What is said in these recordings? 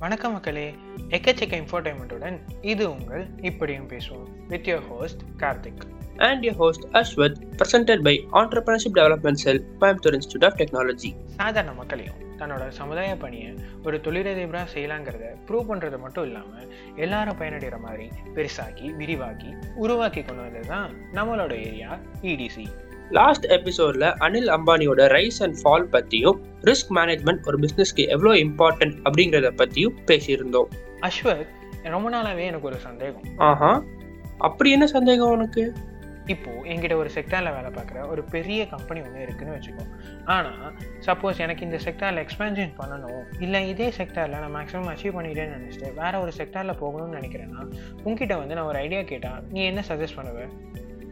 வணக்கம் மக்களே. எக்கச்சக்க இன்ஃபோடைன்மெண்ட்டுடன் இது உங்கள் இப்படியும் பேசுவோம். With your host Karthik and your host Ashwath, presented by Entrepreneurship Development Cell, Coimbatore Institute of Technology. சாதாரண மக்களையும் தன்னோட சமுதாய பணியை ஒரு தொழிலதிபராக செய்யலாங்கிறத ப்ரூவ் பண்ணுறது மட்டும் இல்லாமல் எல்லாரும் பயனடைகிற மாதிரி பெருசாக்கி விரிவாக்கி உருவாக்கி கொண்டு வந்தது தான் நம்மளோட ஏரியா இடிசி லாஸ்ட் எபிசோட்ல அனில் அம்பானியோட ரைஸ் அண்ட் ஃபால் பத்தியும் ரிஸ்க் மேனேஜ்மெண்ட் ஒரு பிசினஸ்க்கு எவ்வளோ இம்பார்ட்டன்ட் அப்படிங்கிறத பத்தியும் பேசியிருந்தோம். அஸ்வத் ரொம்ப நாளாவே எனக்கு ஒரு சந்தேகம். ஆஹா. அப்படி என்ன சந்தேகம் உனக்கு? இப்போ என்கிட்ட ஒரு செக்டாரில் வேலை பார்க்குற ஒரு பெரிய கம்பெனி ஒன்று இருக்குன்னு வச்சுக்கோ ஆனால் சப்போஸ் எனக்கு இந்த செக்டாரில் எக்ஸ்பேன்ஷன் பண்ணணும் இல்லை இதே செக்டாரில் நான் மேக்ஸிமம் அச்சீவ் பண்ணிட்டேன்னு நினச்சிட்டு வேற ஒரு செக்டாரில் போகணும்னு நினைக்கிறேன்னா உங்ககிட்ட வந்து நான் ஒரு ஐடியா கேட்டால் நீ என்ன சஜஸ்ட் பண்ணுவ?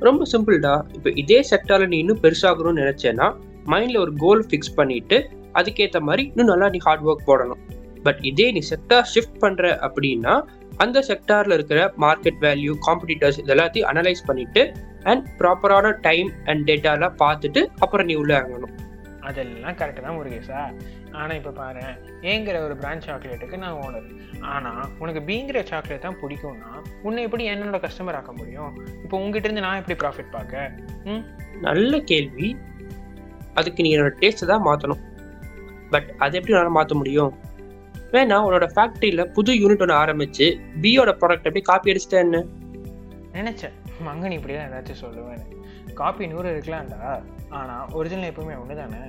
ரொம்ப சிம்பிள்டா இப்போ இதே செக்டாரில் நீ இன்னும் பெருசாகணும்னு நினச்சேன்னா மைண்டில் ஒரு கோல் ஃபிக்ஸ் பண்ணிட்டு அதுக்கேற்ற மாதிரி இன்னும் நல்லா நீ ஹார்ட் ஒர்க் போடணும். பட் இதே நீ செக்டார் ஷிஃப்ட் பண்ணுற அப்படின்னா அந்த செக்டாரில் இருக்கிற மார்க்கெட் வேல்யூ காம்படிட்டர்ஸ் இதெல்லாத்தையும் அனலைஸ் பண்ணிட்டு அண்ட் ப்ராப்பரான டைம் அண்ட் டேட்டாலாம் பார்த்துட்டு அப்புறம் நீ உள்ளே இறங்கணும். அதெல்லாம் கரெக்டு தான் முருகேஷா ஆனால் இப்போ பாரு ஏங்கிற ஒரு பிராண்ட் சாக்லேட்டுக்கு நான் ஓனர் ஆனால் உனக்கு பீங்கிற சாக்லேட் தான் பிடிக்கும்னா உன்னை எப்படி என்னோட கஸ்டமர் ஆக்க முடியும்? இப்போ உங்ககிட்ட இருந்து நான் எப்படி ப்ராஃபிட் பார்க்க? ம்? நல்ல கேள்வி. அதுக்கு நீ என்னோட டேஸ்ட்டை தான் மாற்றணும் பட் அதை எப்படி உன்னால் மாற்ற முடியும்? வேணா உன்னோட ஃபேக்ட்ரியில் புது யூனிட் ஒன்று ஆரம்பிச்சு பியோட ப்ராடக்ட் எப்படி காப்பி அடிச்சிட்டேன்னு நினச்சேன். மங்கன் இப்படி தான் ஏதாச்சும் சொல்லுவேன் காப்பி நூறு இருக்கலாம்டா ஆனால் ஒரிஜினல் எப்பவுமே ஒன்று தானே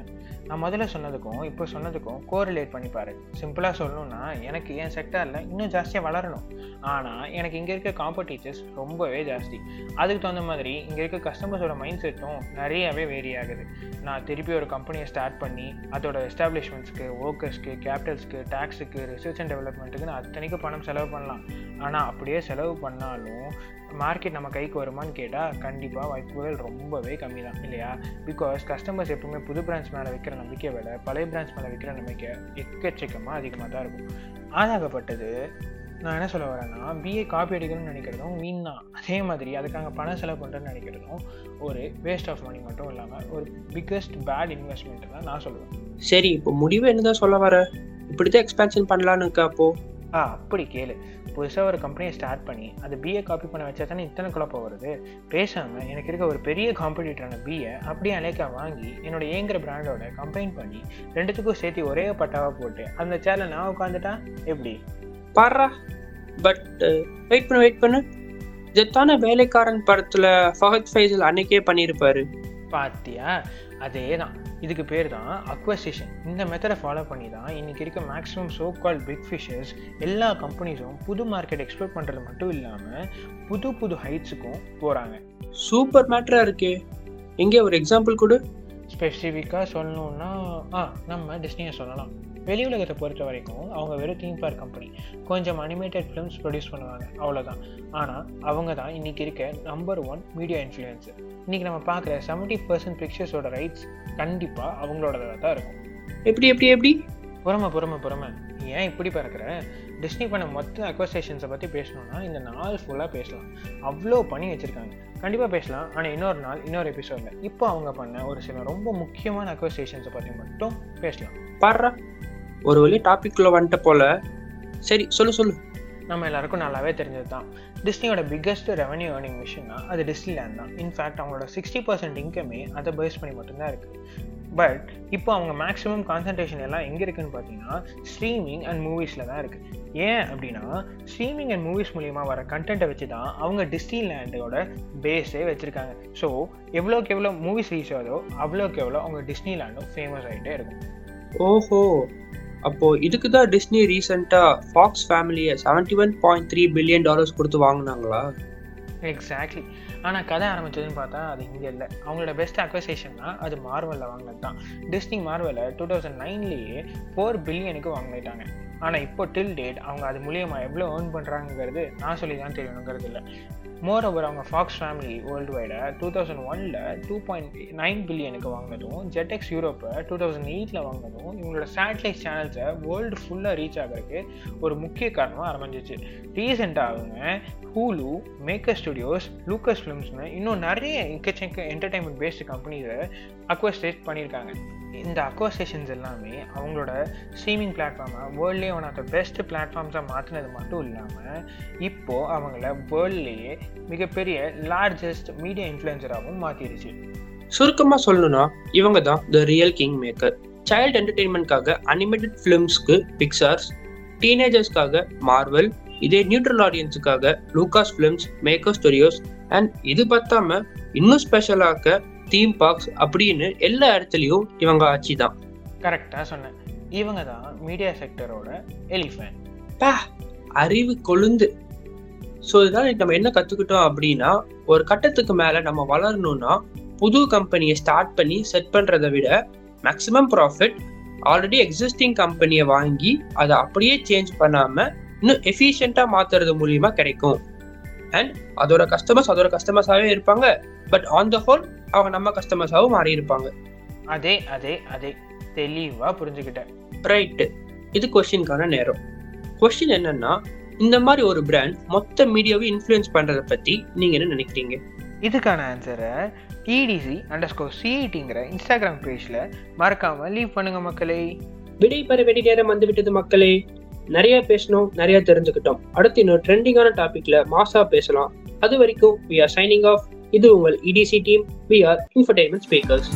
நான் முதல்ல சொன்னதுக்கும் இப்போ சொன்னதுக்கும் கோரிலேட் பண்ணி பாரு. சிம்பிளாக சொல்லணும்னா எனக்கு என் செக்டாரில் இன்னும் ஜாஸ்தியாக வளரணும். ஆனால் எனக்கு இங்கே இருக்க காம்படிட்டர்ஸ் ரொம்பவே ஜாஸ்தி. அதுக்கு தகுந்த மாதிரி இங்கே இருக்க கஸ்டமர்ஸோட மைண்ட் செட்டும் நிறையவே வேரி ஆகுது. நான் திருப்பி ஒரு கம்பெனியை ஸ்டார்ட் பண்ணி அதோட எஸ்டாப்ளிஷ்மெண்ட்ஸ்க்கு ஒர்க்கர்ஸ்க்கு கேபிட்டல்ஸ்க்கு டேக்ஸுக்கு ரிசர்ச் அண்ட் டெவலப்மெண்ட்டுக்கு நான் அத்தனைக்கும் பணம் செலவு பண்ணலாம். ஆனால் அப்படியே செலவு பண்ணாலும் மார்க்கெட் நம்ம கைக்கு வருமான்னு கேட்டால் கண்டிப்பாக வாய்ப்புகள் ரொம்பவே கம்மி தான் இல்லையா? பிகாஸ் கஸ்டமர்ஸ் எப்பவுமே புது பிரான்ச் மேலே வைக்கிற நம்பிக்கை விட பழைய பிரான்ச் மேலே வைக்கிற நம்பிக்கை எக்கச்சக்கமாக அதிகமாக தான் இருக்கும். ஆதாகப்பட்டது நான் என்ன சொல்ல வரேன்னா பிஏ காப்பி அடிக்கணும்னு நினைக்கிறதும் வீண் தான். அதே மாதிரி அதுக்காக பணம் செலவு பண்ணுறேன்னு நினைக்கிறதும் ஒரு வேஸ்ட் ஆஃப் மணி மட்டும் இல்லாமல் ஒரு பிக்கஸ்ட் பேட் இன்வெஸ்ட்மெண்ட் தான் நான் சொல்லுவேன். சரி இப்போ முடிவு என்னதான் சொல்ல வர? இப்படிதான் எக்ஸ்பேன்ஷன் பண்ணலான்னு இருக்கா அப்போ? ஆ அப்படி கேளு. புதுசாக ஒரு கம்பெனியை ஸ்டார்ட் பண்ணி அது பிஏ காப்பி பண்ண வச்சா தானே இத்தனை குழப்பம் வருது? பேசாமல் எனக்கு இருக்க ஒரு பெரிய காம்படிட்டரான பிஏ அப்படியே அலேக்கா வாங்கி என்னோட ஏங்கிற பிராண்டோட கம்பைன் பண்ணி ரெண்டுத்துக்கும் சேர்த்து ஒரே பட்டாவாக போட்டு அந்த சேரில் நான் உட்காந்துட்டா எப்படி? பாடுறா பட் வெயிட் பண்ணு வெயிட் பண்ணு. இதைத்தானே வேலைக்காரன் படத்துல ஃபஹத் ஃபைசல் அன்னைக்கே பண்ணியிருப்பாரு. பாத்தியா? அதே தான் இதுக்கு பேர் தான் அக்வசிஷன் இந்த மெத்தடை ஃபாலோ பண்ணி தான் இன்னைக்கு இருக்க maximum so call big fishers எல்லா கம்பெனிஸும் புது மார்க்கெட் எக்ஸ்ப்ளோர் பண்ணுறது மட்டும் இல்லாமல் புது புது ஹைட்ஸுக்கும் போகிறாங்க சூப்பர் மேட்டரா இருக்கே. எங்கே ஒரு எக்ஸாம்பிள் கொடு. ஸ்பெசிஃபிக்காக சொல்லணும்னா ஆ நம்ம டிஸ்னியை சொல்லலாம். வெளி உலகத்தை பொறுத்த வரைக்கும் அவங்க வெறும் தீம் பார்க் கம்பெனி கொஞ்சம் அனிமேட்டட் ஃபிலிம்ஸ் ப்ரொடியூஸ் பண்ணுவாங்க. அவ்வளோதான் ஆனால் அவங்க தான் இன்றைக்கி இருக்க நம்பர் ஒன் மீடியா இன்ஃப்ளூயன்ஸர் இன்றைக்கி நம்ம பார்க்குற செவன்ட்டி பர்சன்ட் பிக்சர்ஸோட ரைட்ஸ் கண்டிப்பாக அவங்களோடதாக தான் இருக்கும். எப்படி எப்படி எப்படி? பொறுமை பொறுமை பொறுமை. ஏன் இப்படி பறக்கிற? டிஸ்னி பண்ண மொத்த அக்வசேஷன்ஸை பற்றி பேசணும்னா இந்த நாள் ஃபுல்லாக பேசலாம். அவ்வளோ பண்ணி வச்சுருக்காங்க. கண்டிப்பாக பேசலாம். ஆனால் இன்னொரு நாள் இன்னொரு எபிசோடில் இப்போ அவங்க பண்ண ஒரு சில ரொம்ப முக்கியமான அக்வசேஷன்ஸை பற்றி மட்டும் பேசலாம். பாடுறா. ஒரு வழி டாபிக்ல வந்துட்ட போல. சரி சொல்லு சொல்லு. நம்ம எல்லாருக்கும் நல்லாவே தெரிஞ்சது தான் டிஸ்னியோட பிக்கஸ்ட் ரெவன்யூ ஏர்னிங் மிஷின்னா அது டிஸ்னிலேண்ட் தான். இன்ஃபேக்ட் அவங்களோட சிக்ஸ்டி பர்சன்ட் இன்கமே அதை பேஸ் பண்ணி மட்டும்தான் இருக்குது பட் இப்போ அவங்க மேக்ஸிமம் கான்சன்ட்ரேஷன் எல்லாம் எங்கே இருக்குன்னு பார்த்தீங்கன்னா ஸ்ட்ரீமிங் அண்ட் மூவிஸில் தான் இருக்குது ஏன் அப்படின்னா ஸ்ட்ரீமிங் அண்ட் மூவிஸ் மூலியமா வர கண்டென்ட்டை வச்சு தான் அவங்க டிஸ்னி லேண்டோட பேஸே வச்சுருக்காங்க. ஸோ எவ்வளோக்கு எவ்வளோ மூவிஸ் ரீச் ஆகுதோ அவ்வளோக்கு எவ்வளோ அவங்க டிஸ்னி லேண்டும் ஃபேமஸ் ஆகிட்டே இருக்கும். ஓஹோ. அப்போ இதுக்கு தான் டிஸ்னி ரீசெண்டா ஃபாக்ஸ் ஃபேமிலியை seventy one point three billion dollars கொடுத்து வாங்கினாங்களா? எக்ஸாக்ட்லி ஆனால் கதை ஆரம்பிச்சதுன்னு பார்த்தா அது இங்கே இல்லை. அவங்களோட பெஸ்ட் அக்வசேஷன்னா அது மார்வலில் வாங்கினது தான். டிஸ்னி மார்வலை டூ தௌசண்ட் நைன்லேயே ஃபோர் பில்லியனுக்கு வாங்கிட்டாங்க. ஆனால் இப்போ டில் டேட் அவங்க அது மூலியமாக எவ்வளோ ஏர்ன் பண்ணுறாங்கிறது நான் சொல்லி தான் தெரியணுங்கிறது இல்லை. மோர் ஓவர் அவங்க ஃபாக்ஸ் ஃபேமிலி வேர்ல்டு வைடை டூ தௌசண்ட் ஒனில் டூ பாயிண்ட் நைன் பில்லியனுக்கு வாங்கினதும் ஜெட்எக்ஸ் யூரோப்பை டூ தௌசண்ட் எயிட்டில் வாங்கினதும் இவங்களோட சேட்டலைட் சேனல்ஸை வேர்ல்டு ஃபுல்லாக ரீச் ஆகிறதுக்கு ஒரு முக்கிய காரணமாக அமைஞ்சிச்சு ரீசெண்டாக அவங்க ஹூலு மேக்கர் ஸ்டுடியோஸ் லூக்கஸ் ஃபிலிம்ஸ்னு இன்னும் நிறைய எக்கச்சக்க என்டர்டைன்மெண்ட் பேஸ்டு கம்பெனிஸை அக்வஸ்டேட் பண்ணியிருக்காங்க. இந்த அக்வசேஷன்ஸ் எல்லாமே அவங்களோட ஸ்ட்ரீமிங் பிளாட்ஃபார்மை வேர்ல்ட்லேயே ஒன் ஆஃப் த பெஸ்ட் பிளாட்ஃபார்ம்ஸை மாற்றினது மட்டும் இல்லாமல் இப்போது அவங்கள வேர்ல்ட்லேயே மிகப்பெரிய லார்ஜஸ்ட் மீடியா இன்ஃப்ளூயன்சராகவும் மாற்றிடுச்சு சுருக்கமாக சொல்லணும்னா இவங்க தான் the real king maker child என்டர்டெயின்மெண்ட்காக animated ஃபிலிம்ஸ்க்கு பிக்சார்ஸ் டீனேஜர்ஸ்க்காக மார்வல் இதே neutral ஆடியன்ஸுக்காக Lucas films Maker Studios and இது பார்த்தாம இன்னும் ஸ்பெஷலாக தீம் பார்க்ஸ் அப்படின்னு எல்லா இடத்துலையும் இவங்க ஆட்சி தான் கரெக்டாக சொன்னேன். இவங்க தான் மீடியா செக்டரோட எலிஃபேன் பா அறிவு கொழுந்து. ஸோ இதனால நம்ம என்ன கற்றுக்கிட்டோம் அப்படின்னா ஒரு கட்டத்துக்கு மேலே நம்ம வளரணும்னா புது கம்பெனியை ஸ்டார்ட் பண்ணி செட் பண்ணுறதை விட மேக்ஸிமம் ப்ராஃபிட் ஆல்ரெடி எக்ஸிஸ்டிங் கம்பெனியை வாங்கி அதை அப்படியே சேஞ்ச் பண்ணாமல் இன்னும் எஃபிஷியண்ட்டாக மாற்றுறது மூலியமாக கிடைக்கும். அண்ட் அதோட கஸ்டமர்ஸ் அதோட கஸ்டமர்ஸாகவே இருப்பாங்க. பட் ஆன் த ஹோல் அவங்க நம்ம கஸ்டமர்ஸாகவும் மாறி இருப்பாங்க அதே அதே அதே. தெளிவாக புரிஞ்சுக்கிட்டேன். ரைட்டு இது கொஸ்டினுக்கான நேரம். கொஸ்டின் என்னன்னா இந்த மாதிரி ஒரு பிராண்ட் மொத்த மீடியாவை இன்ஃப்ளூயன்ஸ் பண்றத பத்தி நீங்க என்ன நினைக்கிறீங்க? இதுக்கான ஆன்சரை டிடிசி அண்டர் ஸ்கோர் சிஇடிங்கிற இன்ஸ்டாகிராம் பேஜில் மறக்காமல் லீவ் பண்ணுங்க மக்களே. விடை பெற வெடி நேரம் வந்து விட்டது மக்களே. நிறைய பேசணும் நிறைய தெரிஞ்சுக்கிட்டோம். அடுத்து இன்னொரு ட்ரெண்டிங்கான டாபிக்ல மாசா பேசலாம். அது வரைக்கும் வி ஆர் சைனிங் ஆஃப் இது உங்கள் ETC team we are infotainment speakers